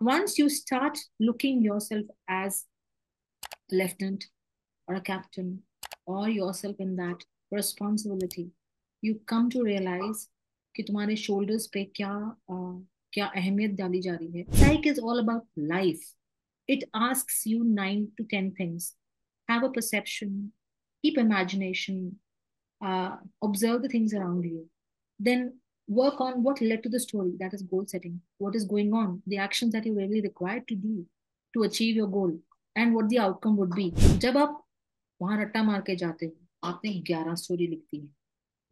once you start looking yourself as a lieutenant or a captain or yourself in that responsibility you come to realize कि तुम्हारे shoulders पे क्या uh, क्या अहमियत डाली जा रही है psych is all about life it asks you 9 to 10 things have a perception keep imagination uh, observe the things around you then work on what led to the story that is goal setting what is going on the actions that you really required to do to achieve your goal and what the outcome would be जब आप वहां रट्टा मार के जाते हो आपने 11 story लिख दी है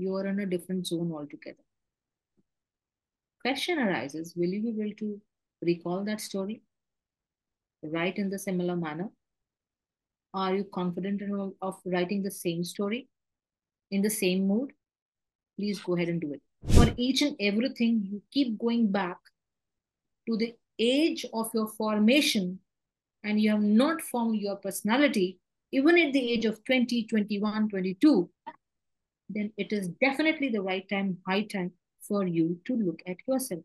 you are in a different zone altogether question arises will you be able to recall that story write in the similar manner are you confident enough of writing the same story in the same mood please go ahead and do it for each and everything, you keep going back to the age of your formation and you have not formed your personality, even at the age of 20, 21, 22, then it is definitely the right time, high time for you to look at yourself.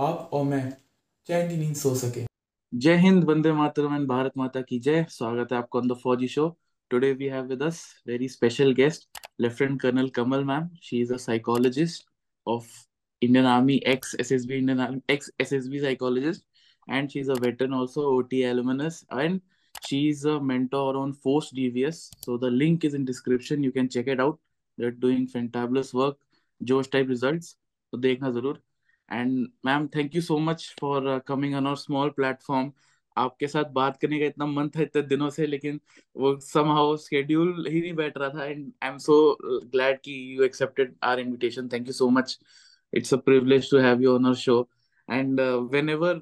आप और मैं चैन की नींद सो सके। जय हिंद, वंदे मातरम, भारत माता की जय। स्वागत है आपको on the Fauji show today we have with us very special guest lieutenant colonel Kamal ma'am she is a psychologist of Indian Army ex SSB Indian Army ex SSB psychologist and she is a veteran also OT alumnus and she is a mentor on force devious so the link is in description. You can check it out. They're doing fantabulous work, josh type results. So dekhna zarur and ma'am thank you so much for coming on our small platform आपके साथ बात करने का इतना मन था इतने दिनों से, लेकिन वो समहाउ स्केड्यूल ही नहीं बैठ रहा था। And I am so glad कि you accepted our invitation thank you so much it's a privilege to have you on our show and whenever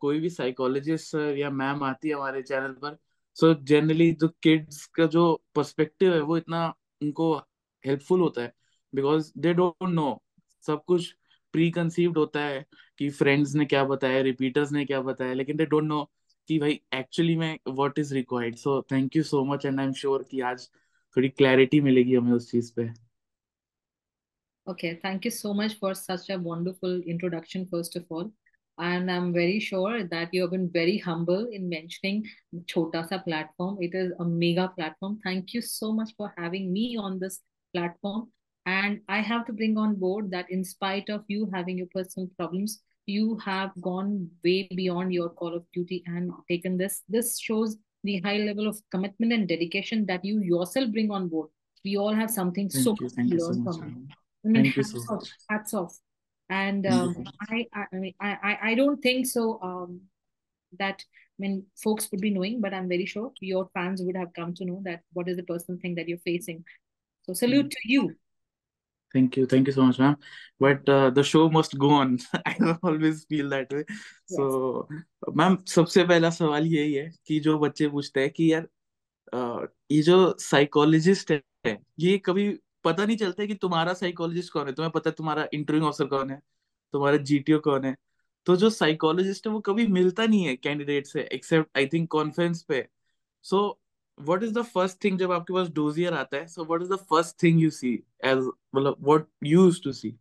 कोई भी साइकोलॉजिस्ट या मैम आती है हमारे चैनल पर सो जनरली जो किड्स का जो पर्सपेक्टिव है, वो इतना उनको हेल्पफुल होता है। बिकॉज़ दे डोंट नो सब कुछ प्री कंसीव्ड होता है कि फ्रेंड्स ने क्या बताया रिपीटर्स ने क्या बताया लेकिन दे डोंट नो कि भाई एक्चुअली में what is required so thank you so much and I am sure कि आज थोड़ी क्लैरिटी मिलेगी हमें उस चीज़ पे Okay, thank you so much for such a wonderful introduction, first of all. And I'm very sure that you have been very humble in mentioning Chota Sa platform. It is a mega platform. Thank you so much for having me on this platform. And I have to bring on board that in spite of you having your personal problems, you have gone way beyond your call of duty and taken this. This shows the high level of commitment and dedication that you yourself bring on board. We all have something thank so much to learn from you. I mean, hats, so off, hats off. And um, I, I, I, mean, I, I don't think so um, that I mean, folks would be knowing, but I'm very sure your fans would have come to know that what is the personal thing that you're facing. So salute mm. to you Thank you. Thank you so much, ma'am. But uh, the show must go on. I always feel that way. So, ma'am सबसे पहला सवाल यही है कि जो बच्चे पूछते हैं कि यार ये जो साइकोलॉजिस्ट है ये कभी पता नहीं चलता है कि तुम्हारा साइकोलॉजिस्ट कौन है तुम्हें पता है तुम्हारा इंटरव्यू ऑफिसर कौन है तुम्हारा जीटीओ कौन है तो जो साइकोलॉजिस्ट है वो कभी मिलता नहीं है कैंडिडेट से एक्सेप्ट आई थिंक कॉन्फ्रेंस पे सो what is the first thing जब आपके पास डोजियर आता है so what is the first thing you see as मतलब what you used to see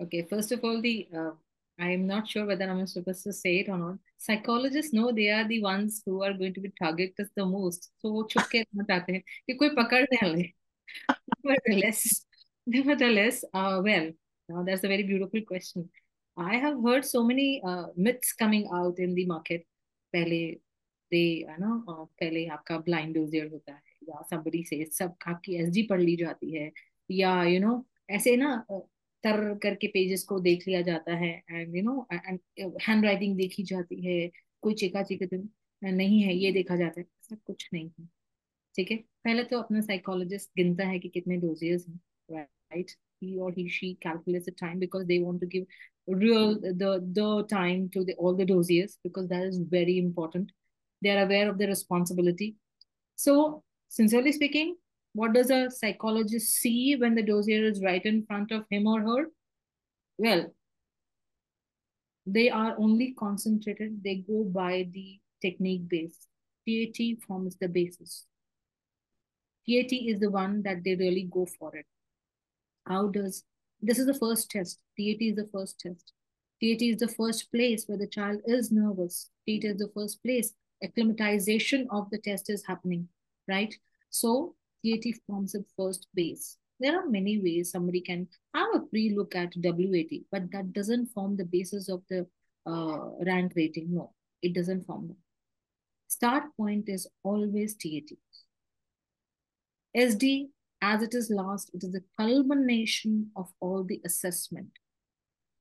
okay first of all the uh, I am not sure whether I'm supposed to say it or not. Psychologists know they are the ones who are going to be targeted the most. So वो छुप के रहना चाहते हैं कि कोई पकड़ न ले. Nevertheless, nevertheless, uh, well, Now, that's a very beautiful question. I have heard so many uh, myths coming out in the market. पहले दे है ना पहले आपका ब्लाइंड डोजियर होता है या सबरी से सब आपकी एस पढ़ ली जाती है या यू you नो know, ऐसे ना तर करके पेजेस को देख लिया जाता है and you know handwriting देखी जाती है कोई चिका चिका तो नहीं है ये देखा जाता है सब कुछ नहीं है ठीक है? पहले तो अपना साइकोलॉजिस्ट गिनता है कि कितने डोजेस हैं राइट ही और ही she calculates the time because they want to give real the the time to the all the doses because that is very important they are aware of their responsibility so sincerely speaking what does a psychologist see when the dossier is right in front of him or her well they are only concentrated they go by the technique base tat forms the basis TAT is the one that they really go for it. How does this is the first test? TAT is the first test. TAT is the first place where the child is nervous. TAT is the first place. Acclimatization of the test is happening, right? So TAT forms the first base. There are many ways somebody can have a pre-look at WAT, but that doesn't form the basis of the uh, rank rating. No, it doesn't form that. Start point is always TAT. SD, as it is last, it is the culmination of all the assessment.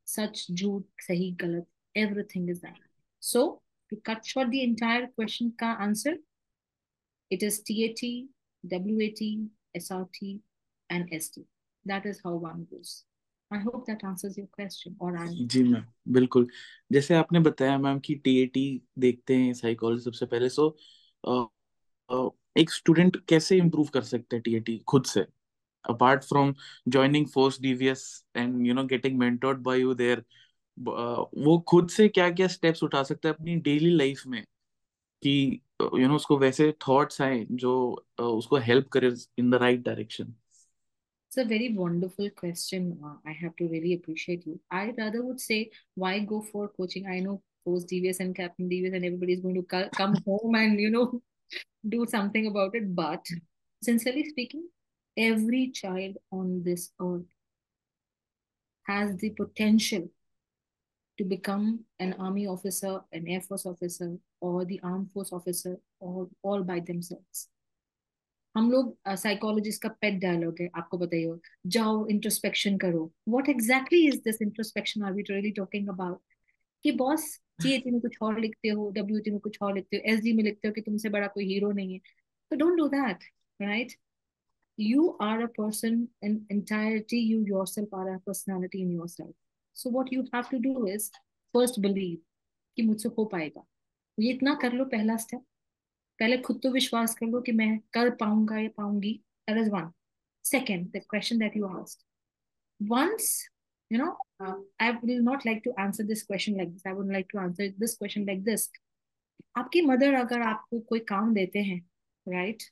Such Jude, Sahi, Galat, everything is there. So, to cut short the entire question ka answer, it is TAT, WAT, SRT, and SD. That is how one goes. I hope that answers your question. और जी ma'am बिल्कुल जैसे आपने बताया ma'am कि TAT देखते हैं psychology सबसे पहले सो एक स्टूडेंट कैसे इम्प्रूव कर सकते हैं टीएटी खुद से apart from joining force DVS and you know getting mentored by you there वो खुद से क्या क्या स्टेप्स उठा सकता है अपनी डेली लाइफ में कि यू you नो know, उसको वैसे थॉट्स आए जो उसको हेल्प करे in the right direction It's a very wonderful question. Uh, I have to really appreciate you. I rather would say, why go for coaching? I know post DVS and Captain DVS and everybody is going to come home and you know do something about it. But sincerely speaking, every child on this earth has the potential to become an army officer, an air force officer, or the armed force officer, or all by themselves. हम लोग psychologist का पेट dialogue है आपको बताइए जाओ introspection करो what exactly is this introspection are we really talking about कि boss GAT में कुछ और लिखते हो डब्ल्यूटी में कुछ और लिखते हो एस में लिखते हो कि तुमसे बड़ा कोई हीरो नहीं है तो don't do that right you are a person in entirety you yourself are a personality in yourself so what you have to do is first believe कि मुझसे हो पाएगा। तो ये इतना कर लो पहला स्टेप पहले खुद तो विश्वास कर लो कि मैं कर पाऊँगा, या पाऊँगी। That is one second the question that you asked once you know I will not like to answer this question like this I would like to answer this question like this आपकी mother अगर आपको कोई काम देते हैं right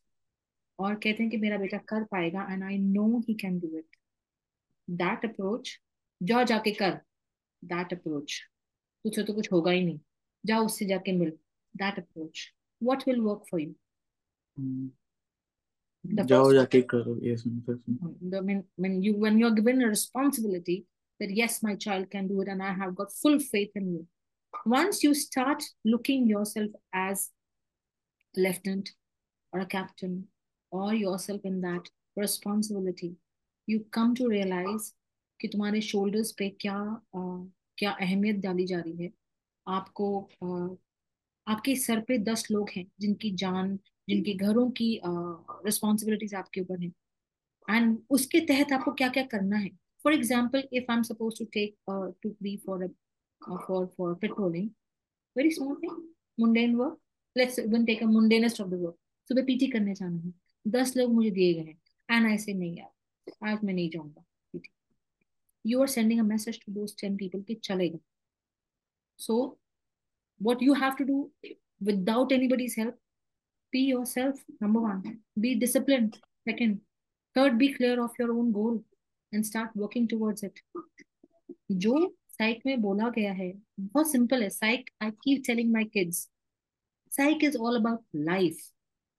और कहते हैं कि मेरा बेटा कर पाएगा and I know he can do it that approach जाओ जाके कर दैट अप्रोच कुछ तो कुछ होगा ही नहीं जाओ उससे जाके मिल that approach what will work for you जाओ जाके करो yes the when when you when you're given a responsibility that yes my child can do it and i have got full faith in you once you start looking yourself as lieutenant or a captain or yourself in that responsibility you come to realize कि तुम्हारे shoulders पे क्या आ, क्या अहमियत डाली जा रही है? आपको आ, आपके सर पे दस लोग हैं जिनकी जान जिनके घरों की रिस्पॉन्सिबिलिटीज आपके ऊपर हैं। एंड उसके तहत आपको क्या क्या करना है? For example if I am suppose to take to be for for for patrolling very small thing mundane work let's even take a mundanest of the work सुबह पीटी करने जाना है। दस लोग मुझे दिए गए हैं। एंड आई से नहीं यार आज मैं नहीं जाऊँगा। PT you are sending a message to those ten people कि चलेगा सो what you have to do without anybody's help be yourself number one be disciplined second third be clear of your own goal and start working towards it जो साइक में बोला गया है बहुत simple है साइक I keep telling my kids side is all about life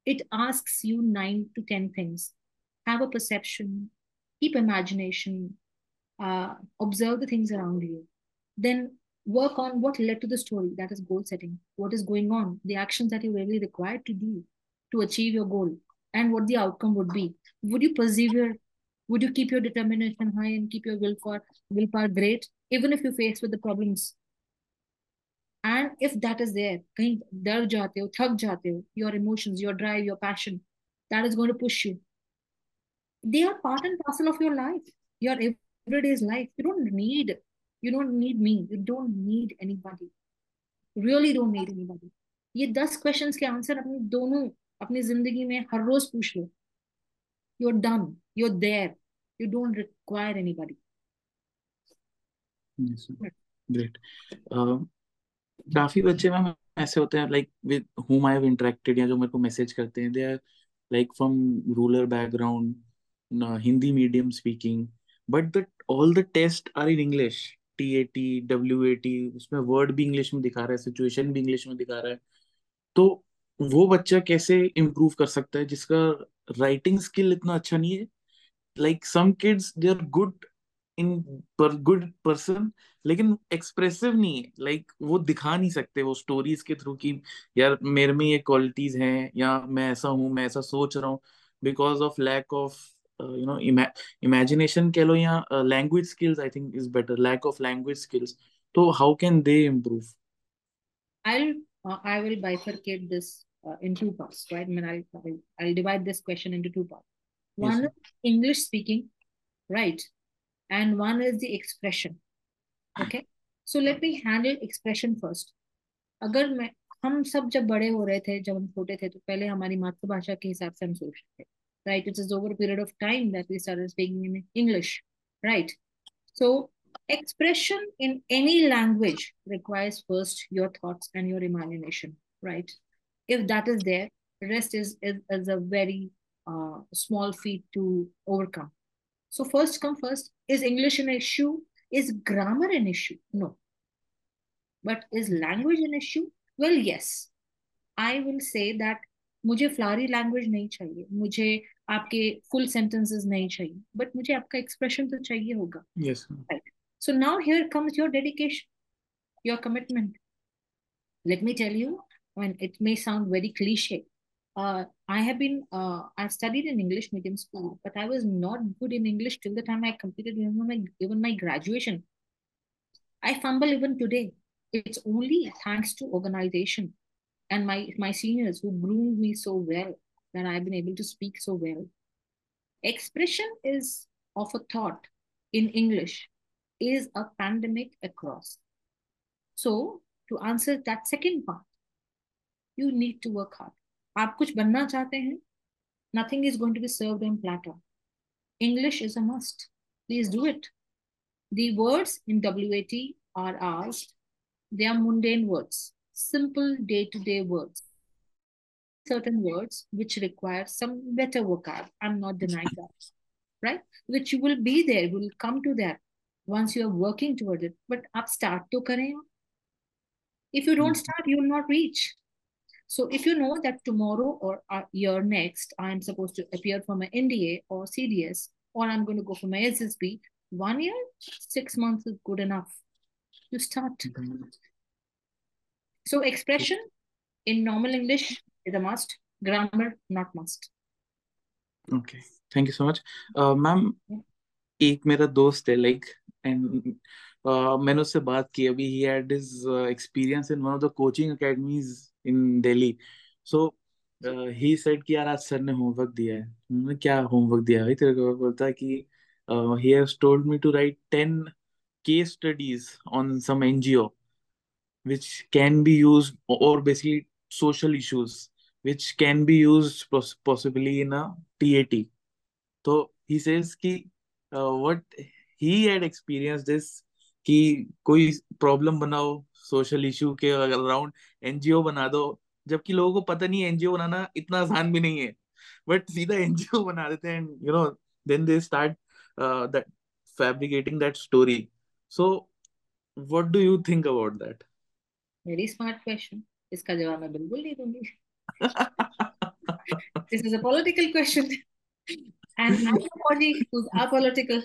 it asks you 9 to 10 things have a perception keep imagination uh, observe the things around you. Then work on what led to the story that is goal setting what is going on the actions that you really required to do to achieve your goal and what the outcome would be. Would you persevere? Would you keep your determination high and keep your willpower willpower great even if you face with the problems? And if that is there kahin dar jate ho jate ho your emotions your drive your passion that is going to push you. They are part and parcel of your life. Your everyday's life, you don't need, you don't need me, you don't need anybody. Really don't need anybody. ये दस questions के answer अपने दोनों, अपनी ज़िंदगी में हर रोज पूछ लो। You are done you are there you don't require anybody great काफ़ी बच्चे मैम ऐसे होते हैं like with whom I have interacted या जो मेरे को मैसेज करते हैं they are like from rural background Hindi medium speaking but the all the test are in English T A T W A T उसमें वर्ड भी English में दिखा रहा है सिचुएशन भी इंग्लिश में दिखा रहा है। तो वो बच्चा कैसे इम्प्रूव कर सकता है? जिसका राइटिंग स्किल इतना अच्छा नहीं है। Like some kids they are good in पर गुड पर्सन लेकिन एक्सप्रेसिव नहीं है। लाइक like, वो दिखा नहीं सकते वो स्टोरीज के थ्रू कि यार मेरे में ये क्वालिटीज हैं या मैं ऐसा हूँ मैं ऐसा सोच रहा हूँ। Because of lack of you know imagination कह लो या language skills I think is better lack of language skills तो how can they improve I I will bifurcate this in two parts right man I I divide this question into two part one English speaking right and one is the expression okay so let me handle expression first अगर मैं हम सब जब बड़े हो रहे थे जब हम छोटे थे तो पहले हमारी मातृभाषा के हिसाब से हम सोचते थे। right it is over a period of time that we started speaking in english right so expression in any language requires first your thoughts and your imagination right if that is there rest is is, is a very uh, small feat to overcome so first come first is english an issue is grammar an issue no but is language an issue well yes i will say that मुझे Phulari language नहीं चाहिए मुझे आपके full sentences नहीं चाहिए but मुझे आपका expression तो चाहिए होगा yes. right so now here comes your dedication your commitment let me tell you when it may sound very cliche uh, i have been uh, i've studied in english medium school but i was not good in english till the time i completed even my, even my graduation i fumble even today it's only thanks to organization and my my seniors who groomed me so well that I've been able to speak so well. Expression is of a thought in English is a pandemic across. So to answer that second part, you need to work hard. आप कुछ बनना चाहते हैं nothing is going to be served on platter. English is a must. Please do it. The words in WAT are asked. They are mundane words simple day-to-day words. Certain words which require some better vocab. I'm not denying that, right? Which you will be there, will come to that once you are working towards it. But up start to kare. If you don't hmm. start, you will not reach. So if you know that tomorrow or a year next, I'm supposed to appear for my NDA or CDS, or I'm going to go for my SSB, one year, six months is good enough You start. Hmm. So expression in normal English is a must. Grammar not must. Okay. Thank you so much. Uh, ma'am एक मेरा दोस्त है like and मैंने उससे बात की अभी ही had his experience in one of the coaching academies in Delhi so he said कि यार आज सर ने होमवर्क दिया है मैंने क्या होमवर्क दिया है तेरे को बोलता है कि he has told me to write 10 case studies on some NGO which can be used or basically social issues which can be used possibly in a TAT. So he says ki, uh, what he had experienced is कि कोई problem बनाओ social issue के around NGO बना दो जबकि लोगों को पता नहीं एनजीओ बनाना इतना आसान भी नहीं है बट सीधा एनजीओ बना देते हैं you know then they start that fabricating that story so what do you think about that very smart question इसका जवाब मैं बिल्कुल नहीं दूँगी This is a political question. And I'm a body who's apolitical.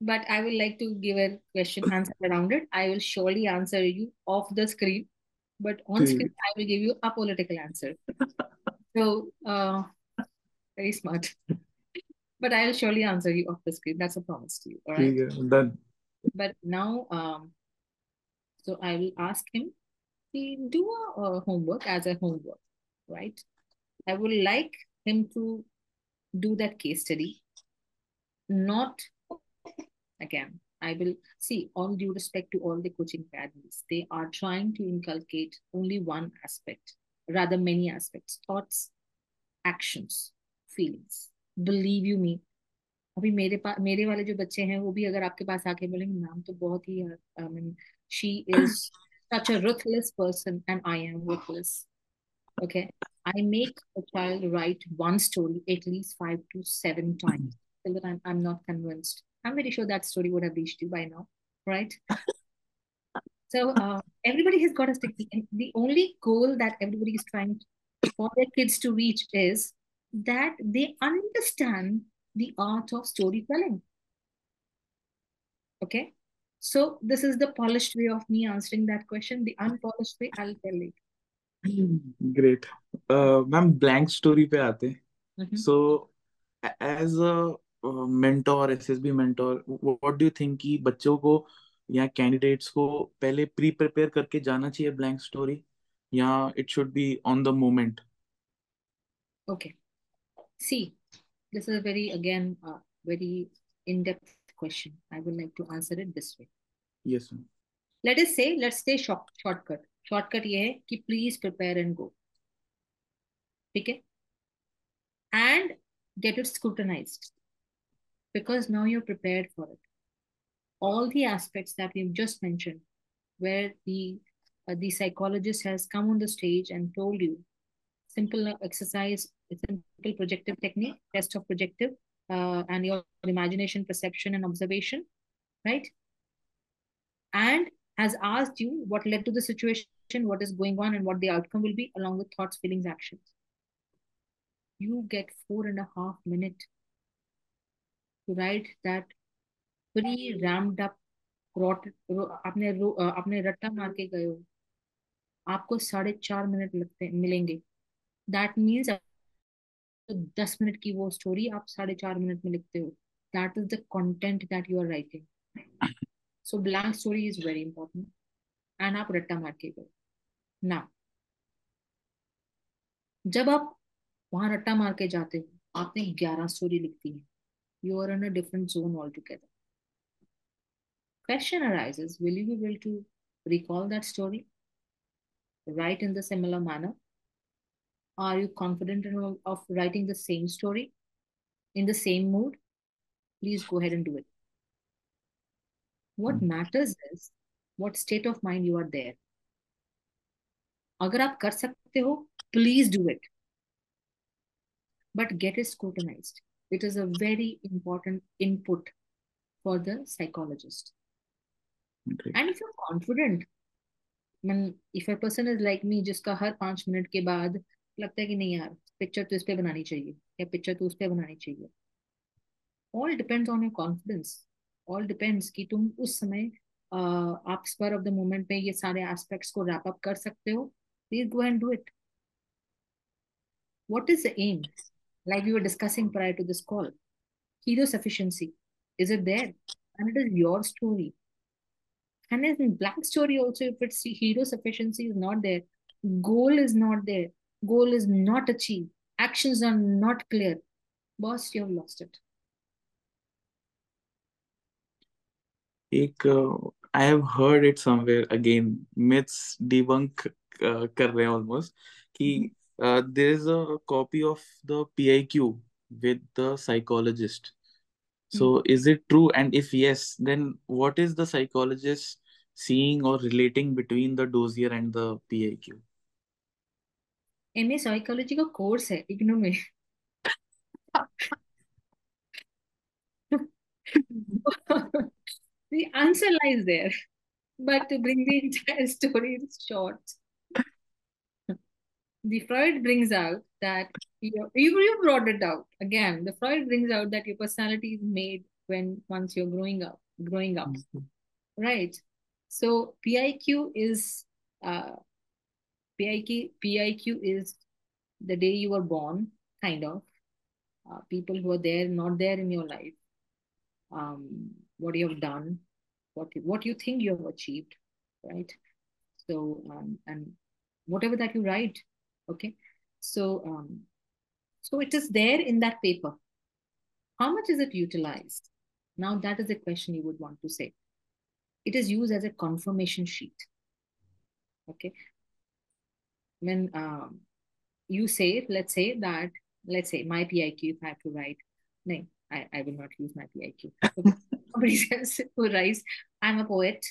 but I will like to give a question answer around it. I will surely answer you off the screen, but on screen I will give you a political answer. so, uh, very smart. but I will surely answer you off the screen. That's a promise to you. All right. Yeah, done. But now, um, so I will ask him to do a, a homework as a homework, right? I would like him to do that case study, not again. I will see, all due respect to all the coaching academies, they are trying to inculcate only one aspect, rather many aspects thoughts, actions, feelings. Believe you me, अभी मेरे पास मेरे वाले जो बच्चे हैं वो भी अगर आपके पास आके बोलेंगे मैम तो बहुत ही I mean she is such a ruthless person and I am ruthless. Okay. I make a child write one story at least five to seven times till the time I'm not convinced. I'm very sure that story would have reached you by now, right? so uh, everybody has got a stick. The only goal that everybody is trying to, for their kids to reach is that they understand the art of storytelling. Okay. So this is the polished way of me answering that question. The unpolished way, I'll tell you. Great ma'am blank story पे आते so as a mentor SSB mentor what do think कि बच्चों को या candidates को पहले pre prepare करके जाना चाहिए ब्लैंक स्टोरी या it should be on the moment okay see this is a very again very in depth question I would like to answer it this way yes ma'am let us say let's stay shortcut shortcut ये है कि please prepare and go ठीक है and get it scrutinized because now you're prepared for it all the aspects that we've just mentioned where the uh, the psychologist has come on the stage and told you simple exercise simple projective technique test of projective uh, and your imagination perception and observation right and has asked you what led to the situation what is going on and what the outcome will be along with thoughts feelings actions you get four and a half minutes to write that pretty ramped up rot, ro, आपने रो, आपने रट्टा मार के गए हो आपको साढ़े चार मिनट लगते मिलेंगे दैट मीन्स दस मिनट की वो स्टोरी आप साढ़े चार मिनट में लिखते हो that is the content that you are writing so blank story is very important and आप रट्टा मार के गए नाउ जब आप वहाँ रट्टा मार के जाते हो आपने ग्यारह स्टोरी लिखती है। You are in a different zone all together question arises will you be will to recall that story right in the similar manner are you confident in of writing the same story in the same mood please go head and do it what matters is what state of mind you are there अगर आप कर सकते हो please do it but get it scrutinized. It is a very important input for the psychologist. Okay. And if you're confident, when if a person is like me, जिसका हर पाँच minute के बाद लगता है कि नहीं यार पिक्चर तो इस पे बनानी चाहिए या पिक्चर तो उस पे बनानी चाहिए all depends on your confidence all depends कि तुम उस समय आप स्पर ऑफ़ द मोमेंट में ये सारे एस्पेक्ट्स को रैप अप कर सकते हो Please go and do it. What is the aim? Like we were discussing prior to this call, hero sufficiency. Is it there? And it is your story. And in blank story also, if it's hero sufficiency is not there, goal is not there, goal is not achieved, actions are not clear, boss, you have lost it. Uh, I have heard it somewhere again. Myths debunk कर रहे हैं almost कि uh, there is a copy of the PIQ with the psychologist. So, mm. is it true? And if yes, then what is the psychologist seeing or relating between the dossier and the PIQ? MA psychology का course है इग्नू में the answer lies there but to bring the entire story short the Freud brings out that you, you brought it out again. The Freud brings out that your personality is made when once you're growing up, growing up, right? So PIQ is uh, PIQ PIQ is the day you were born, kind of. Uh, people who are there, not there in your life. Um, what you have done, what you, what you think you have achieved, right? So um, and whatever that you write, okay. So um, so it is there in that paper. How much is it utilized? Now that is a question you would want to say. It is used as a confirmation sheet. Okay. When um, you say, let's say that, let's say my PIQ, if I have to write, no, I, I will not use my PIQ. Somebody says who writes, I'm a poet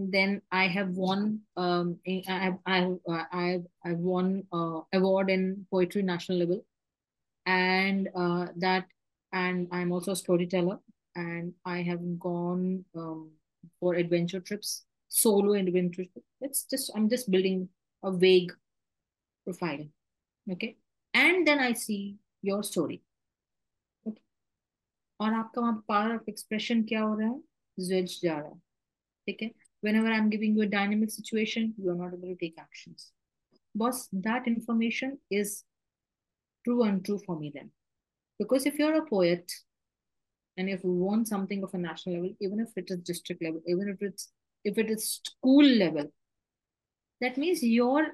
then I have won um I have I have I have I've won uh, award in poetry national level and uh, that and I'm also a storyteller and I have gone um, for adventure trips solo adventure it's just I'm just building a vague profile okay and then I see your story okay और आपका वहाँ power of expression क्या हो रहा है ज्वेज जा रहा है ठीक है Whenever I'm giving you a dynamic situation, you are not able to take actions. Boss, that information is true and true for me then. Because if you're a poet and if you want something of a national level, even if it is district level, even if it's if it is school level, that means you're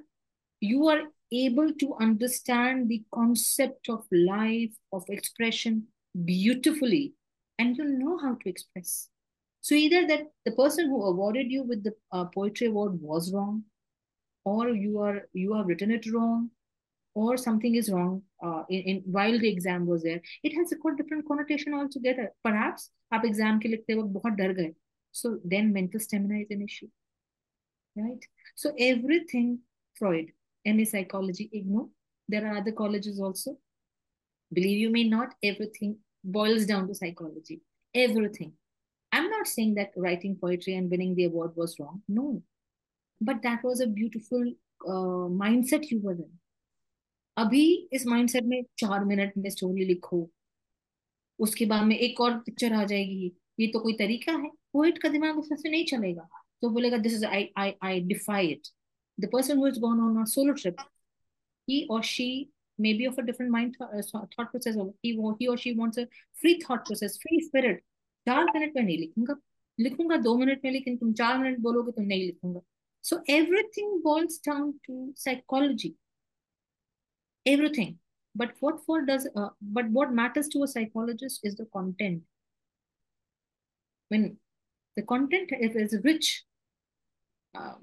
you are able to understand the concept of life, of expression beautifully, and you know how to express. So either that the person who awarded you with the uh, poetry award was wrong, or you are you have written it wrong, or something is wrong uh, in, in while the exam was there. It has a quite different connotation altogether. Perhaps आप exam के लिखते वक्त बहुत डर गए. So then mental stamina is an issue, right? So everything Freud, MA psychology, ignore. There are other colleges also. Believe you me, not everything boils down to psychology. Everything I'm not saying that writing poetry and winning the award was wrong. No. But that was a beautiful uh, mindset you were in. अभी इस mindset में चार minute में story लिखो उसके बाद में एक और पिक्चर आ जाएगी ये तो कोई तरीका है पोइट का दिमाग उसमें से नहीं चलेगा तो बोलेगा this is I I I defy it the person who has gone on a solo trip he or she may be of a different mind th- thought process he, he or she wants a free thought process free spirit चार minute में नहीं लिखूंगा लिखूंगा दो minute में लेकिन तुम चार मिनट बोलोगे तो नहीं लिखूंगा so everything balls down to psychology everything but what for does uh, but what matters to a psychologist is the content when the content if is rich um,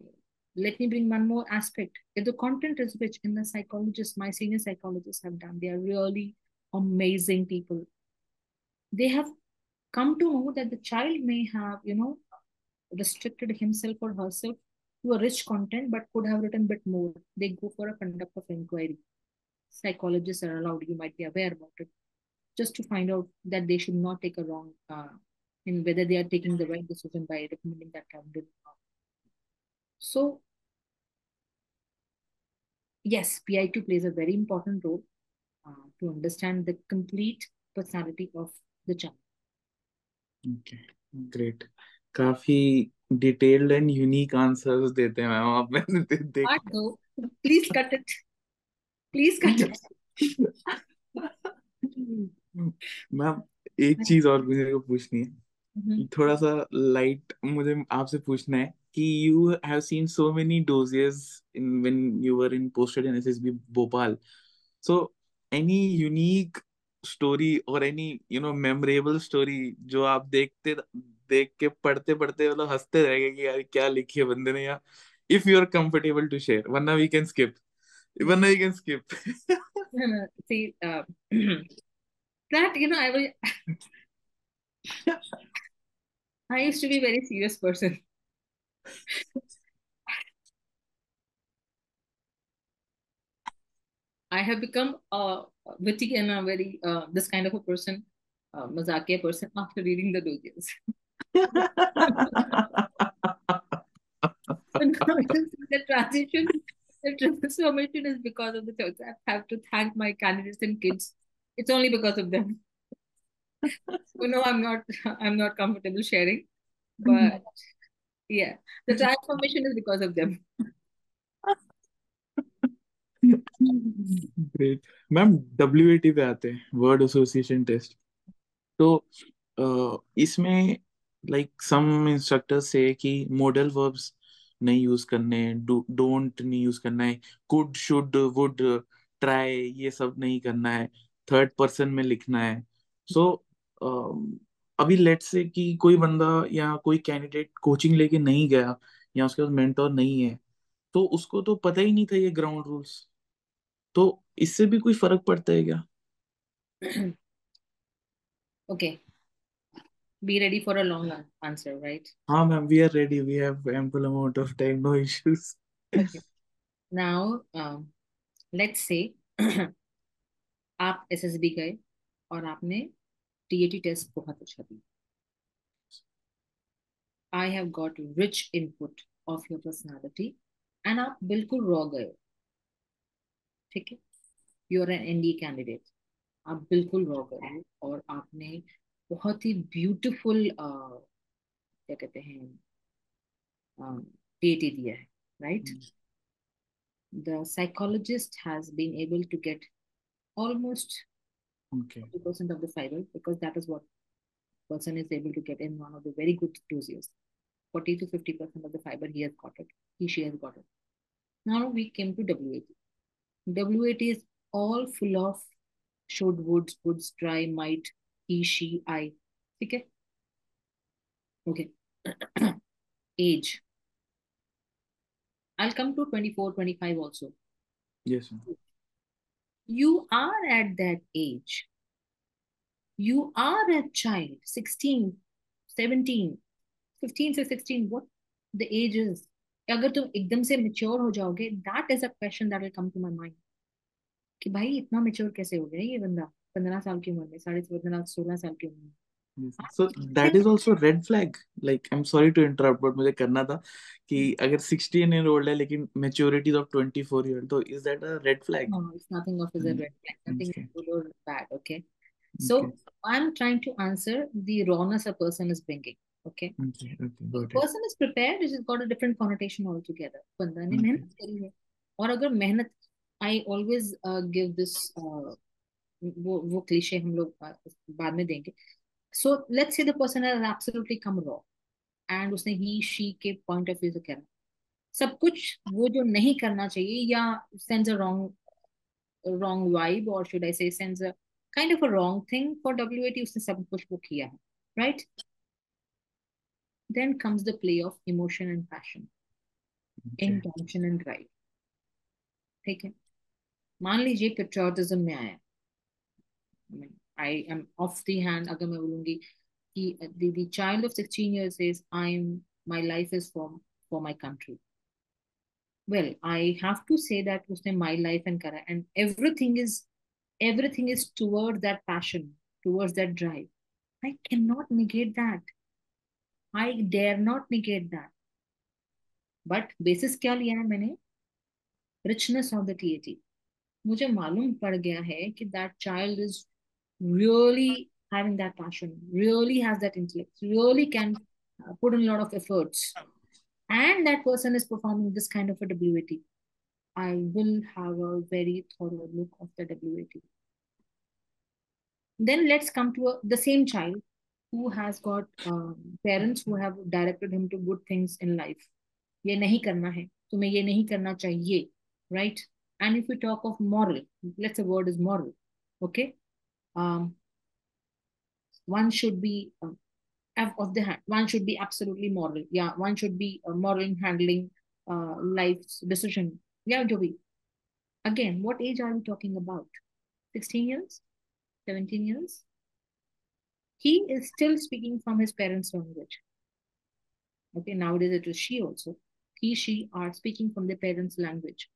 let me bring one more aspect if the content is rich in the psychologists my senior psychologists have done they are really amazing people they have come to know that the child may have, you know, restricted himself or herself to a rich content, but could have written a bit more. They go for a conduct of inquiry. Psychologists are allowed, you might be aware about it, just to find out that they should not take a wrong, uh, in whether they are taking the right decision by recommending that candidate. So, yes, PIQ plays a very important role uh, to understand the complete personality of the child. Okay great काफ़ी detailed and unique answers देते हैं ma'am आप मैंने दे, देख। Please cut it please cut it ma'am एक चीज़ और मुझे को पूछनी है। mm-hmm. थोड़ा सा लाइट मुझे आपसे पूछना है कि you have seen so many doses in when you were in posted in SSB Bhopal. So any unique story और any you know memorable story जो आप देखते देख के पढ़ते पढ़ते मतलब हँसते रहेंगे कि यार क्या लिखी है बंदे ने या if you are comfortable to share वरना वी कैन स्किप वरना we can skip uh, that you know i will i used to be very serious person. I have become a witty and a very uh, this kind of a person, uh, mazakia person after reading the doges. the transition, the transformation is because of the church. I have to thank my candidates and kids. It's only because of them. you know, I'm not I'm not comfortable sharing, but yeah, the transformation is because of them. Great ma'am W पे आते हैं word association test तो इसमें like some instructors से कि model verbs नहीं use करने don't नहीं यूज़ करना है कुड शुड वुड ट्राई ये सब नहीं करना है थर्ड पर्सन में लिखना है. सो so, अभी लेट से कि कोई बंदा या कोई कैंडिडेट कोचिंग लेके नहीं गया या उसके पास मेंटोर नहीं है तो उसको तो पता ही नहीं था ये ग्राउंड रूल्स तो इससे भी कोई फ़र्क पड़ता है क्या? Okay be ready for a long answer right हाँ ma'am we are ready we have ample amount of time no issues now let's say आप एसएसबी गए और आपने टी टीएटी टेस्ट बहुत अच्छा दिया। I have got rich input of your personality and आप बिल्कुल रॉ गए। ठीक है you are N NDA candidate आप बिल्कुल रॉ गए और आपने बहुत ही ब्यूटीफुल क्या कहते हैं टीएटी दिया है right the psychologist has been able to gate almost okay. 50% of the fiber because that is what person is able to get in one of the very good dosages. 40 to 50% of the fiber he has got it. He, she has got it. Now we came to WAT. WAT is all full of should, would, would, try, might, he, she, I. Okay? Okay. Age. I'll come to 24, 25 also. Yes. You are at that age. You are a child, 16, 17, 15 से 16, what the age is. अगर तुम एकदम से mature हो जाओगे that is a question that will come to my mind कि भाई इतना मेच्योर कैसे हो गया ये बंदा? पंद्रह साल की उम्र में साढ़े पंद्रह सोलह साल की उम्र में। So that is also red flag like I am sorry to interrupt but मुझे करना था कि hmm. अगर सिक्सटीन ईयर ओल्ड है लेकिन maturity of twenty four year तो is that a red flag no it's nothing of is a red flag nothing good और bad okay so I am trying to answer the rawness a person is bringing okay okay okay person is prepared which has got a different connotation altogether बंदा ने मेहनत करी है और अगर मेहनत I always uh, give this uh, वो वो क्लीशे हम लोग बाद में देंगे so let's say the person has absolutely come raw and उसने ही शी के पॉइंट ऑफ़ व्यू से करा सब कुछ वो जो नहीं करना चाहिए या sense a wrong wrong vibe और should I say sense a kind of a wrong thing for WAT उसने सब कुछ वो किया है right then comes the play of emotion and passion okay. intention and drive ठीक है मान लीजिए पेट्रियोटिज्म में आया I am off the hand अगर मैं बोलूंगी कि the, the child of 16 years says I'm my life is for for my country well I have to say that उसने my life and kara and everything is everything is towards that passion towards that drive I cannot negate that I dare not negate that but basis क्या लिया है मैंने richness of the TAT मुझे मालूम पड़ गया है कि that child is really having that passion, really has that intellect, really can uh, put in a lot of efforts, and that person is performing this kind of a WAT, I will have a very thorough look of the WAT. Then let's come to a, the same child who has got um, parents who have directed him to good things in life. ये नहीं करना है तुम्हें ये नहीं करना चाहिए right and if we talk of moral let's say word is moral okay um, one should be um, of the hand one should be absolutely moral yeah one should be uh, moral in handling uh, life's decision yeah Joby. again what age are we talking about 16 years 17 years He is still speaking from his parents language okay nowadays it is she also he she are speaking from their parents language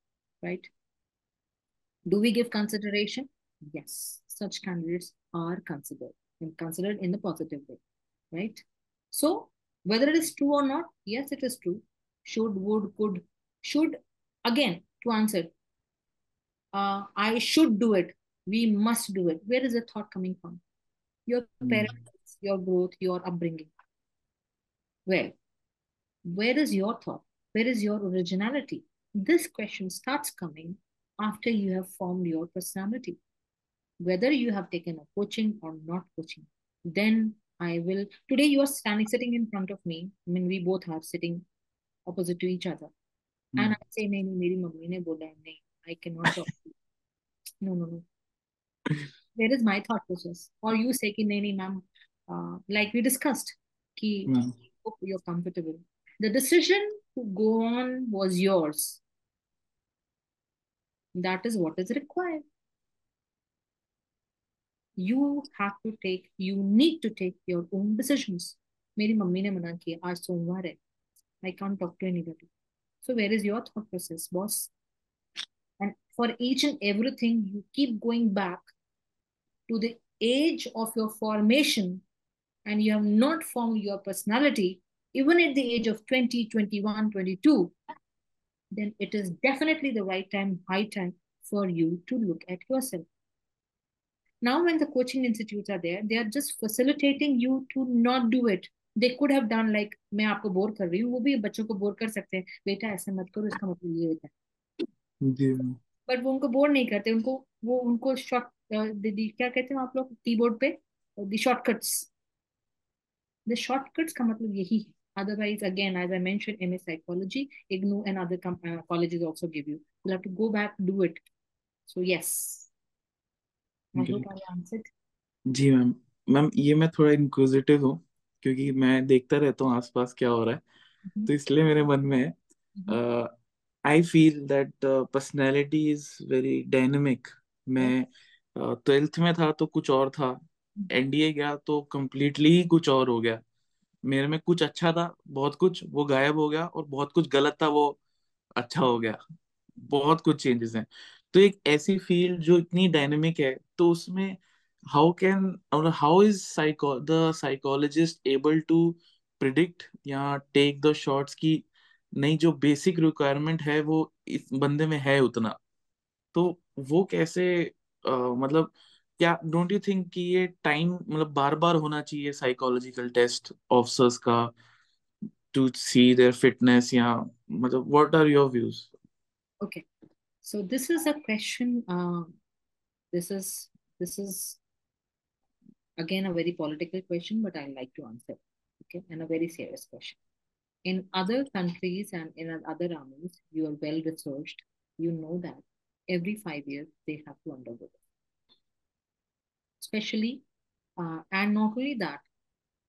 right do we give consideration yes such candidates are considered and considered in the positive way, right? So whether it is true or not, yes, it is true. Should, would, could, should, again, to answer, uh, I should do it. We must do it. Where is the thought coming from? your parents, your growth, your upbringing. Well, where is your thought? Where is your originality? This question starts coming after you have formed your personality. Whether you have taken a coaching or not coaching, then I will. Today, you are standing, sitting in front of me. I mean, we both are sitting opposite to each other. Hmm. And I say, नहीं नहीं मेरी mummy ने बोला है नहीं I cannot talk. to you." no no no. Where is my thought process? Or you say कि नहीं नहीं ma'am, uh, like we discussed, कि Hmm. hope you're comfortable. The decision to go on was yours. That is what is required. You have to take, you need to take your own decisions. मेरी mummy ने मना किया आज सोमवार है I can't talk to anybody. So where is your thought process, boss? And for each and everything, you keep going back to the age of your formation and you have not formed your personality, even at the age of 20, 21, 22, then it is definitely the right time, high time for you to look at yourself. Now, when the coaching institutes are there, they are just facilitating you to not do it. They could have done like, मैं आपको bore कर रही हूँ वो भी बच्चों को bore कर सकते हैं बेटा ऐसे मत करो इसका मतलब ये होता है जी मैम बट वो उनको बोर नहीं करते उनको वो उनको शॉर्ट दीदी क्या कहते हैं आप लोग कीबोर्ड पे द शॉर्टकट्स द शॉर्टकट्स का मतलब यही है otherwise again as i mentioned ms psychology ignu and other uh, colleges also give you you'll have to go back do it so yes i hope i answered जी ma'am ma'am ये मैं थोड़ा inquisitive हूँ क्योंकि मैं देखता रहता हूँ आसपास क्या हो रहा है Mhm. तो इसलिए मेरे मन में है Mhm. I feel that personality is very dynamic मैं ट्वेल्थ में था तो कुछ और था। एनडीए गया तो कम्प्लीटली ही कुछ और हो गया। मेरे में कुछ अच्छा था, बहुत कुछ, वो गायब हो गया और बहुत कुछ गलत था, वो अच्छा हो गया। बहुत कुछ चेंजेस हैं। तो एक ऐसी फ़ील्ड जो इतनी डायनेमिक है तो उसमें how can how is psycho the psychologist able to predict या टेक द शॉट्स की नहीं, जो बेसिक रिक्वायरमेंट है, वो इस बंदे में है उतना। तो वो कैसे मतलब क्या डोंट यू थिंक कि ये टाइम मतलब बार बार होना चाहिए साइकोलॉजिकल टेस्ट ऑफिसर्स का टू सी देयर फिटनेस या मतलब what are your views okay so this is a question uh, this is this is again a very political question but i like to answer okay and a very serious question in other countries and in other armies you are well researched you know that every five years they have to undergo this. Especially uh, and not only that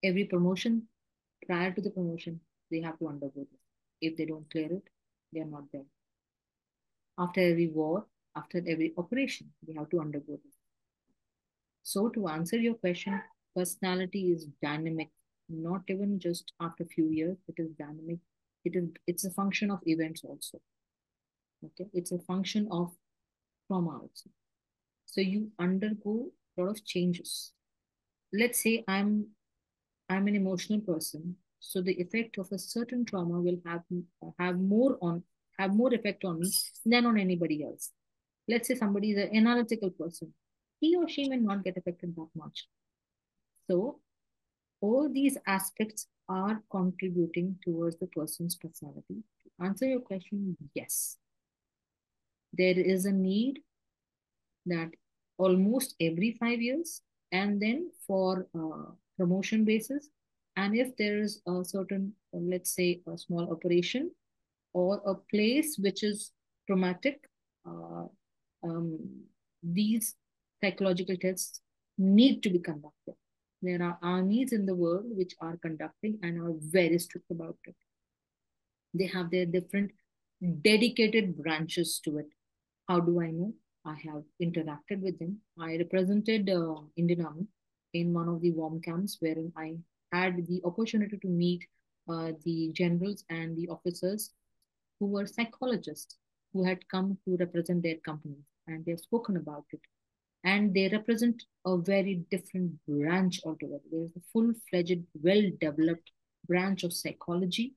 every promotion prior to the promotion they have to undergo this. If they don't clear it they are not there. After every war after every operation they have to undergo this. So to answer your question personality is dynamic not even just after few years it is dynamic. It is it's a function of events also. Okay? It's a function of trauma also. So you undergo a lot of changes. Let's say i'm i'm an emotional person. So the effect of a certain trauma will have have more on have more effect on me than on anybody else. Let's say somebody is an analytical person. He or she may not get affected that much. So all these aspects are contributing towards the person's personality. To answer your question, yes. There is a need that almost every five years, and then for uh, promotion basis, and if there is a certain, uh, let's say, a small operation or a place which is traumatic, uh, um, these psychological tests need to be conducted. There are armies in the world which are conducting and are very strict about it. They have their different dedicated branches to it. How do I know? I have interacted with them. I represented uh, Indian Army in one of the warm camps wherein I had the opportunity to meet uh, the generals and the officers who were psychologists who had come to represent their companies and they've spoken about it and they represent a very different branch altogether. There is a full fledged, well developed branch of psychology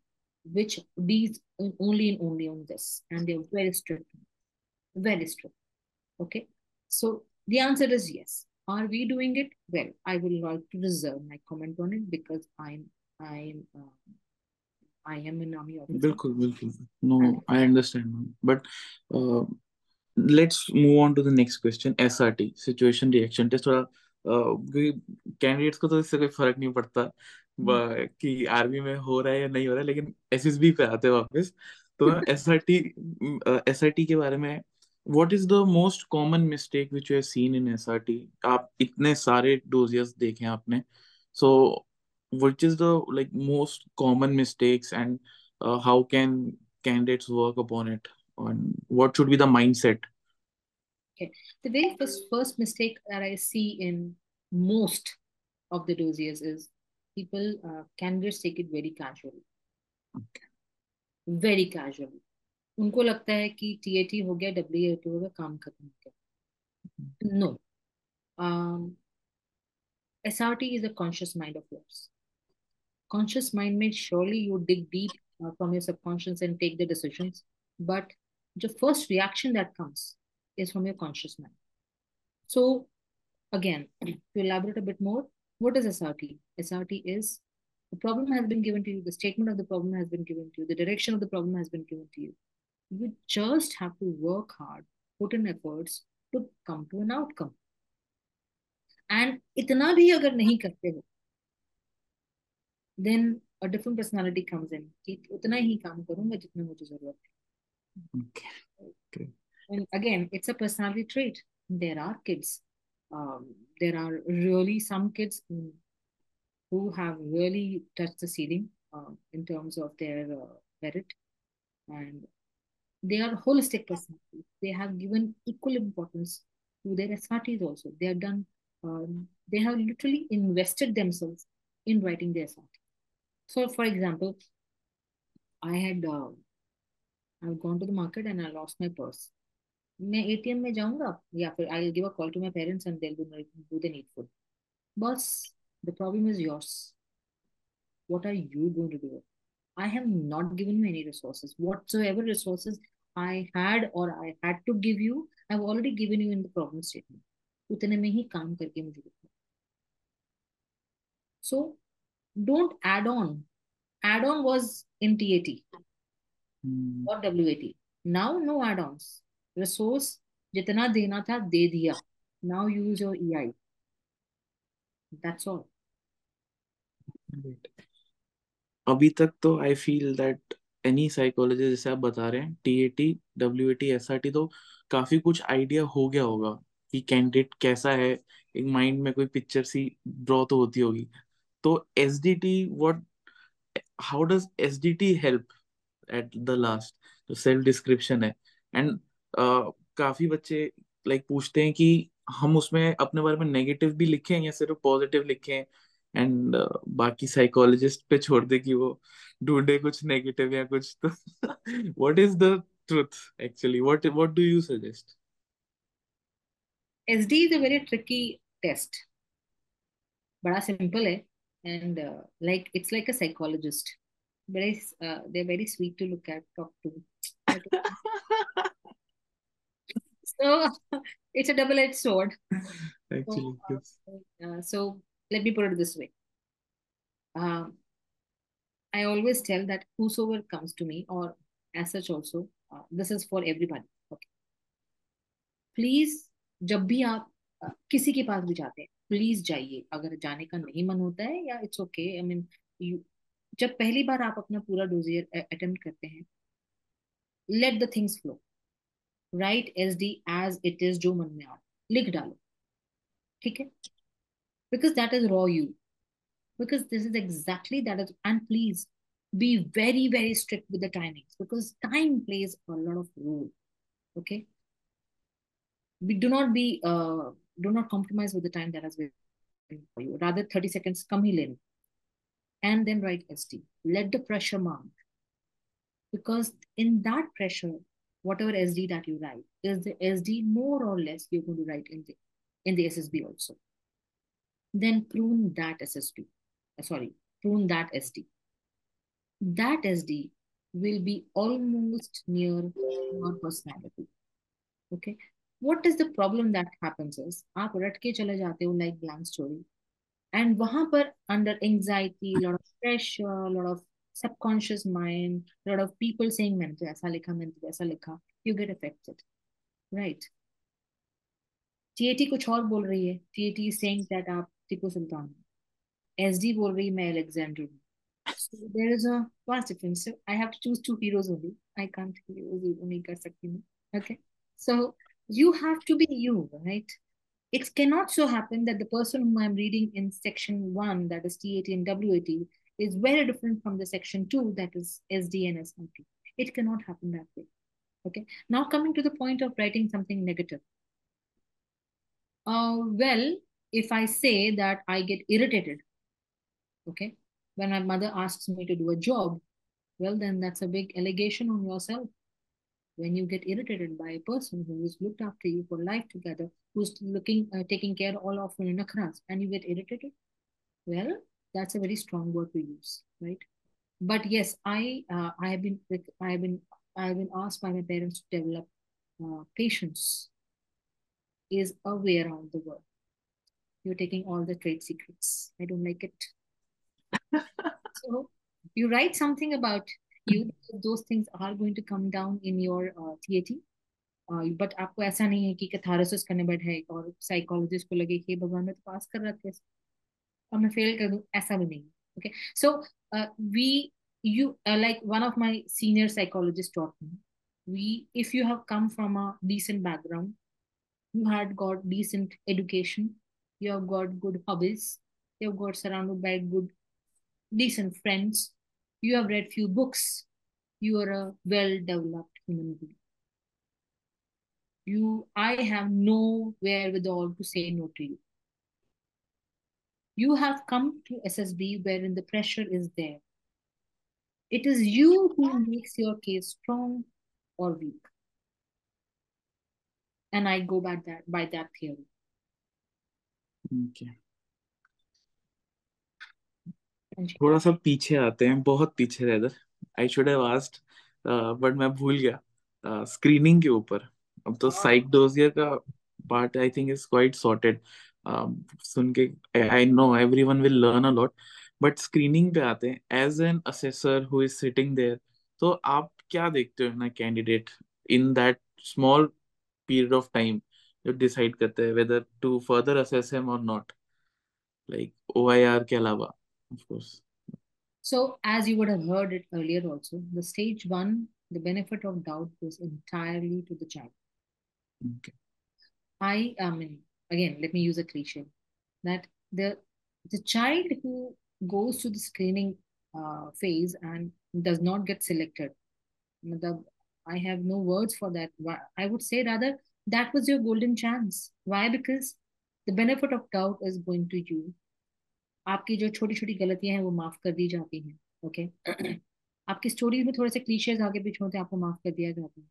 which deals only and only on this, and they're very strict, very strict. Okay, so the answer is yes. Are we doing it? Well, I will like to reserve my comment on it because I'm I'm uh, I am an army officer. बिल्कुल बिल्कुल no I understand but uh, let's move on to the next question SRT situation reaction test थोड़ा candidates को तो इससे कोई फ़र्क नहीं पड़ता कि आर्मी में हो रहा है या नहीं हो रहा है लेकिन एसएसबी पे आते हैं वापस तो एसआरटी एसआरटी के बारे में what is the most common mistake which you have seen in SRT? आप इतने सारे dossiers देखे आपने. So which is the like most common mistakes and uh, how can candidates work upon it and what should be the mindset? Okay. The very first, first mistake that I see in most of the dossiers is people, uh, candidates take it very casually. Okay. Very casually उनको लगता है कि TAT हो गया W हो गया काम खत्म हो गया no SRT is a conscious mind of yours. Conscious mind means surely you dig deep uh, from your subconscious and take the decisions, but the first reaction that comes is from your conscious mind. So, again, to elaborate a bit more, what is SRT? SRT is the problem has been given to you, the statement of the problem has been given to you, the direction of the problem has been given to you. You just have to work hard, put in efforts to come to an outcome. And इतना भी अगर नहीं करते हो then a different personality comes in कि उतना ही काम करूंगा जितना मुझे जरूरत है okay. okay. and again it's a personality trait there are kids um, there are really some kids who have really touched the ceiling uh, in terms of their uh, merit and they are holistic personalities they have given equal importance to their SRTs also they have done um, they have literally invested themselves in writing their SRT. So, for example, I had uh, I've gone to the market and I lost my purse. मैं ATM में जाऊंगा या फिर I give a call to my parents and they will do the needful बस the problem is yours what are you going to do i have not given you any resources whatsoever resources i had or i had to give you i've already given you in the problem statement उतने में ही काम करके मुझे दिखा so don't add on add on was in T A T और W A T now no add on resource जितना देना था दे दिया now use your E I that's all अभी तक तो I feel that any psychologist जैसे आप बता रहे हैं T A T W A T S R T तो काफ़ी कुछ आइडिया हो गया होगा कि कैंडिडेट कैसा है। एक माइंड में कोई पिक्चर सी ड्रॉ तो होती होगी। तो S D T what how does S D T help at the last जो सेल्फ डिस्क्रिप्शन है। एंड uh, काफ़ी बच्चे लाइक like, पूछते हैं कि हम उसमें अपने बारे में नेगेटिव भी लिखें या सिर्फ़ पॉजिटिव लिखें? एंड uh, बाकी साइकोलॉजिस्ट पे छोड़ दे कि वो ढूंढे कुछ नेगेटिव या कुछ तो। What is the truth actually? What what do you suggest? Sd is a very tricky test बड़ा सिंपल है and like it's like a psychologist but very they are very sweet to look at talk to so it's a double edge sword actually so let me put it this way. Um, I always tell that whosoever comes to me, or as such also, uh, this is for everybody. Okay. Please जब भी आप किसी के पास भी जाते हैं please जाइए अगर जाने का नहीं मन होता है या इट्स ओके आई मीन जब पहली बार आप अपना पूरा डोजियर अटेम्प्ट करते हैं let the things flow right S D as it is जो मन में आ लिख डालो ठीक है because that is raw you. Because this is exactly that is and please be very very strict with the timings because time plays a lot of role okay? We do not be uh, do not compromise with the time that has been for you. Rather 30 seconds come in. And then write sd let the pressure mount because in that pressure whatever sd that you write is the sd more or less you're going to write in the in the ssb also then prune that ssb uh, sorry prune that sd that sd will be almost near your personality okay what is the problem that happens is आप रट के चले जाते हो like blank story and वहां पर under anxiety lot of pressure lot of subconscious mind lot of people saying मैंने तो ऐसा लिखा मैंने तो ऐसा लिखा you get affected right TAT कुछ और बोल रही है TAT is saying that आप टिपू सुल्तान एस डी बोल रही मैं एलेक्जेंडर हूँ there is only. i can't to choose two heroes only I can't heroes नहीं कर सकती मैं okay so It cannot so happen that the person whom I'm reading in section one, that is TAT and WAT, is very different from the section two, that is SD and SMP. It cannot happen that way. Okay. Now coming to the point of writing something negative. Uh, well, if I say that I get irritated, okay, when my mother asks me to do a job, well, then that's a big allegation on yourself. When you get irritated by a person who has looked after you for life together, who's looking, uh, taking care all of your nakras, and you get irritated, well, that's a very strong word to use, right? But yes, I, uh, I have been, I have been, I have been asked by my parents to develop uh, patience. Is a way around the world. You're taking all the trade secrets. I don't like it so you write something about you those things are going to come down in your uh, TAT but uh, आपको ऐसा नहीं है कि catharsis करने बैठे और psychologist को लगे कि भगवान मैं तो पास कर रहा था और मैं फेल कर दूं ऐसा भी नहीं okay so we you uh, like one of my senior psychologists taught me we if you have come from a decent background you had got decent education you have got good hobbies you have got surrounded by good decent friends, you have read few books, you are a well-developed human being. You, I have no wherewithal to say no to you. You have come to SSB wherein the pressure is there. It is you who makes your case strong or weak. And I go by that by that theory. Okay. थोड़ा सा पीछे आते हैं बहुत पीछे rather I should have asked but मैं भूल गया। स्क्रीनिंग uh, के ऊपर। अब तो साइक डोजियर का part I think is quite sorted सुन के I know everyone will learn a lot but screening पे आते हैं। As an assessor who is sitting there तो आप क्या देखते हो ना candidate in that small period of time decide करते हैं whether to further assess him और नॉट लाइक ओआईआर के अलावा of course. So, as you would have heard it earlier, also, the stage one, the benefit of doubt goes entirely to the child. Okay. I, I mean, again, let me use a cliche that the the child who goes to the screening uh, phase and does not get selected, the, I have no words for that. I would say rather that was your golden chance. Why? Because the benefit of doubt is going to you आपकी जो छोटी छोटी गलतियाँ हैं वो माफ़ कर दी जाती हैं ओके आपकी स्टोरी में थोड़े से क्लीशेज आगे पीछे होते हैं आपको माफ़ कर दिया जाता है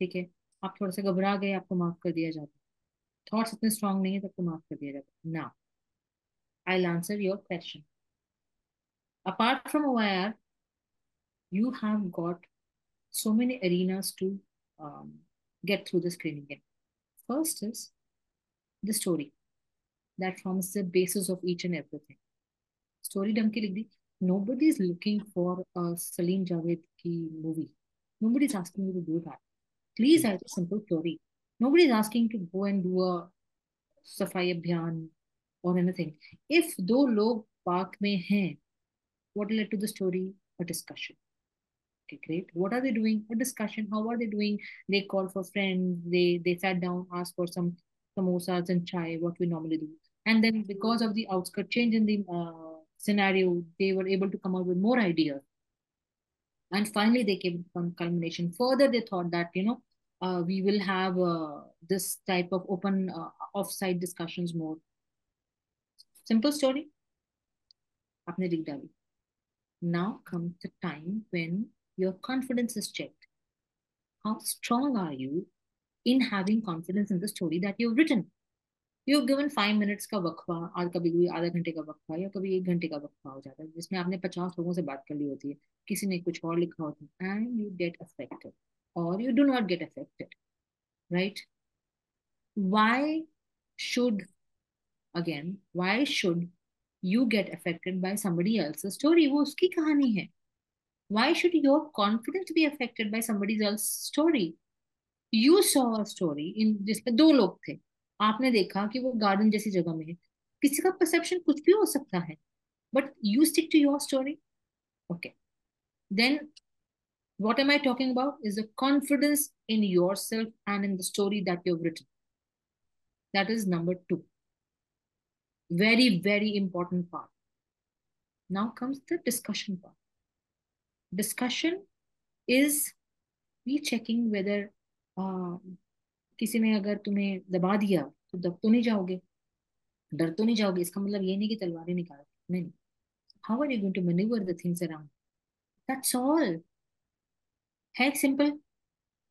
ठीक है आप थोड़ा सा घबरा गए आपको माफ़ कर दिया जाता है थॉट्स इतने स्ट्रांग नहीं है तो आपको माफ़ कर दिया जाता है ना I answer your question apart from OIR, you have got so many arenas to um, get through the screening in. First is the story that forms the basis of each and everything. Story ढंग की लिख दी nobody is looking for a Salim Javed ki movie. Nobody is asking you to do that. Please write a simple story. Nobody is asking to go and do a safai abhiyan or anything. If दो लोग park में हैं, what led to the story? A discussion. okay great. What are they doing? A discussion. How are they doing? They call for friends. They they sat down asked for some samosas and chai what we normally do. And then because of the outskirt change in the uh, scenario they were able to come up with more ideas. And finally they came to some culmination. Further they thought that you know uh, we will have uh, this type of open uh, off-site discussions more. Simple story. now comes the time when your confidence is checked. How strong are you in having confidence in the story that you've written? You given five minutes का वक्फा और कभी कभी आधा घंटे का वक्फा या कभी एक घंटे का वक्फा हो जाता है जिसमें आपने पचास लोगों से बात कर ली होती है किसी ने कुछ और लिखा होता है एंड यू गेट अफेक्टेड और you do not get affected right why should again why should you get affected by somebody else's story वो उसकी कहानी है why should your confidence be affected by somebody else's story you saw a story in जिसमें दो लोग थे आपने देखा कि वो गार्डन जैसी जगह में है किसी का परसेप्शन कुछ भी हो सकता है but you stick to your story okay then what am i talking about is the confidence in yourself and in the story that you've written that is number two very very important part now comes the discussion part Discussion is we checking whether uh, किसी ने अगर तुम्हें दबा दिया तो दब तो नहीं जाओगे। डर तो नहीं जाओगे। इसका मतलब ये नहीं कि तलवारें निकालो नहीं how are you going to manoeuvre the things around that's all है सिंपल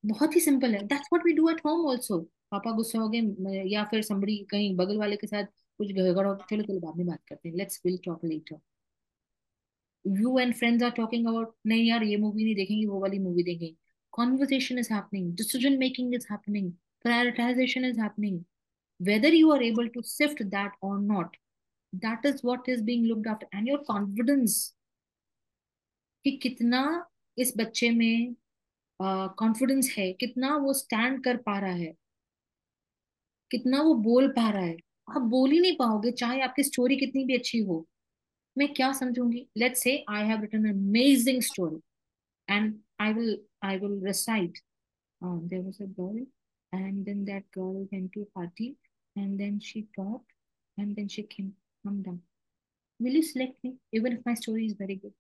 बहुत ही सिंपल है। That's what we do at home also पापा गुस्सा हो गए या फिर समबडी कहीं बगल वाले के साथ कुछ झगड़ा चलो चलो बाद में बात करते हैं। Let's will talk later you and friends are talking about नहीं यार ये मूवी नहीं देखेंगे वो वाली मूवी देखेंगे. Conversation is happening decision making is happening prioritisation is happening whether you are able to shift that और not that is what is being looked after and your confidence कि कितना इस बच्चे में कॉन्फिडेंस uh, है कितना वो स्टैंड कर पा रहा है कितना वो बोल पा रहा है। आप बोल ही नहीं पाओगे चाहे आपकी स्टोरी कितनी भी अच्छी हो। मैं क्या समझूंगी let's say I have written amazing story and I will I will recite there was a girl and then that girl went to a party and then she talked and then she came come down will you select me even if my story is very good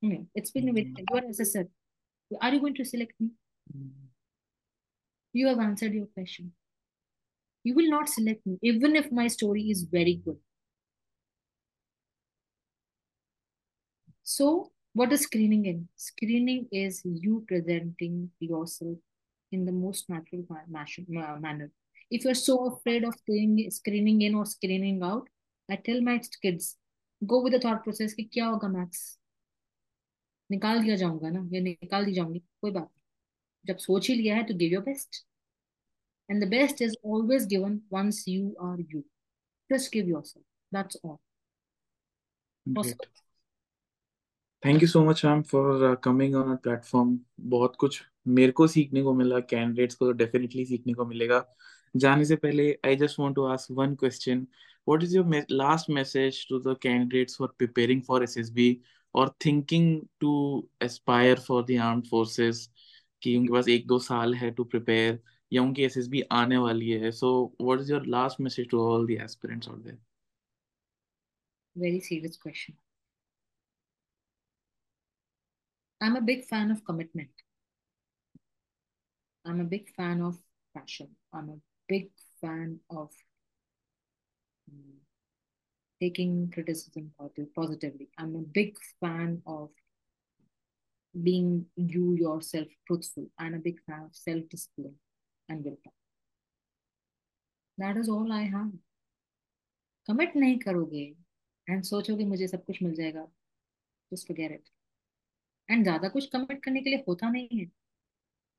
yeah, it's been mm-hmm. a you are assessor are you going to select me mm-hmm. you have answered your question you will not select me even if my story is very good so what is screening in screening is you presenting yourself in the most natural manner if you're so afraid of screening, screening in or screening out i tell my kids go with the thought process कि क्या होगा maths निकाल दिया जाऊंगा ना या निकाल दी जाऊंगी कोई बात जब सोच ही लिया है तो give your best and the best is always given once you are you just give yourself that's all thank you so much ma'am for coming on platform बहुत कुछ मेरे को सीखने को मिला कैंडिडेट्स को तो डेफिनेटली सीखने को मिलेगा। जाने से पहले I just want to ask one question what is your last message to the candidates for preparing for SSB और thinking to aspire for the armed forces कि उनके पास एक दो साल है टू प्रिपेयर या उनकी एसएसबी आने वाली है। So what is your last message to all the very serious question. i'm a big fan of commitment i'm a big fan of passion i'm a big fan of um, taking criticism positively i'm a big fan of being you yourself truthful and a big fan of self-discipline and willpower. That is all I have. Commit नहीं करोगे and सोचोगे मुझे सब कुछ मिल जाएगा just forget it and ज़्यादा कुछ commit करने के लिए होता नहीं है।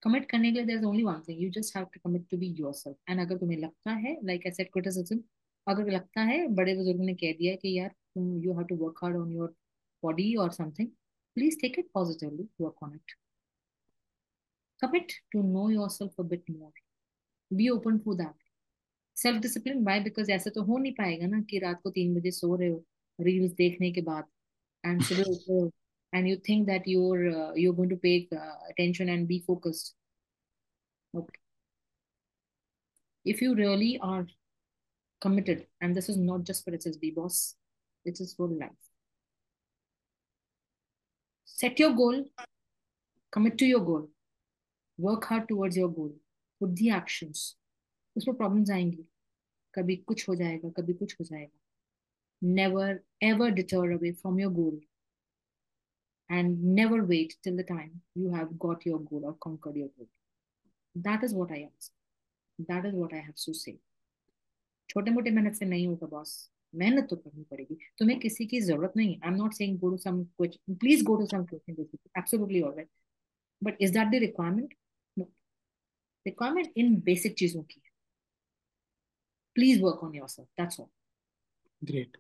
कमिट करने के लिए there is only one thing you just have to commit to be yourself and अगर तुम्हें लगता है लाइक आई सेड क्रिटिसिज्म अगर लगता है, बड़े बुज़ुर्ग ने कह दिया है कि यार, तुम you have to work hard on your body और something please take it positively work on it commit to know yourself a bit more. Be open for that. Self discipline by because ऐसा तो हो नहीं पाएगा ना कि रात को तीन बजे सो रहे हो रील्स देखने के बाद एंड सुबह उठ रहे हो and you think that your you're going to pay attention and be focused okay if you really are committed and this is not just for ssb boss this is for life set your goal commit to your goal work hard towards your goal put the actions उसमें problems आएंगी कभी कुछ हो जाएगा कभी कुछ हो जाएगा never ever deter away from your goal and never wait till the time you have got your goal or conquered your goal. That is what I ask. That is what I have to say. छोटे मोटे मेहनत से नहीं होगा boss मेहनत तो करनी पड़ेगी तुम्हें किसी की जरूरत नहीं है I am not saying go to some coaching please go to some coaching absolutely alright but is that the requirement requirement in basic चीजों की please work on yourself that's all Great.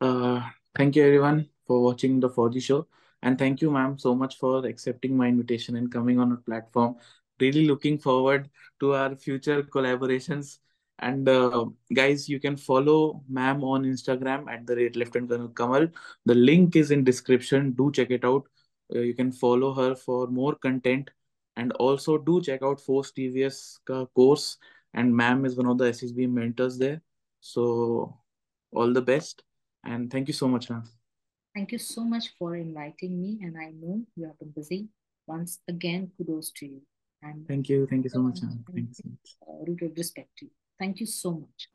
Uh, thank you everyone for watching the 4G show. and thank you, ma'am, so much for accepting my invitation and coming on our platform. Really looking forward to our future collaborations. And uh, guys, you can follow ma'am on Instagram at the rate Lieutenant Colonel Kamal. The link is in description. Do check it out. Uh, you can follow her for more content. And also do check out Force DVS course. And ma'am is one of the SSB mentors there. So all the best. And thank you so much, ma'am. Thank you so much for inviting me. And I know you have been busy. Once again, kudos to you. And Thank you. Thank you so much. Thank you so much. rooted respect to you. Thank you so much.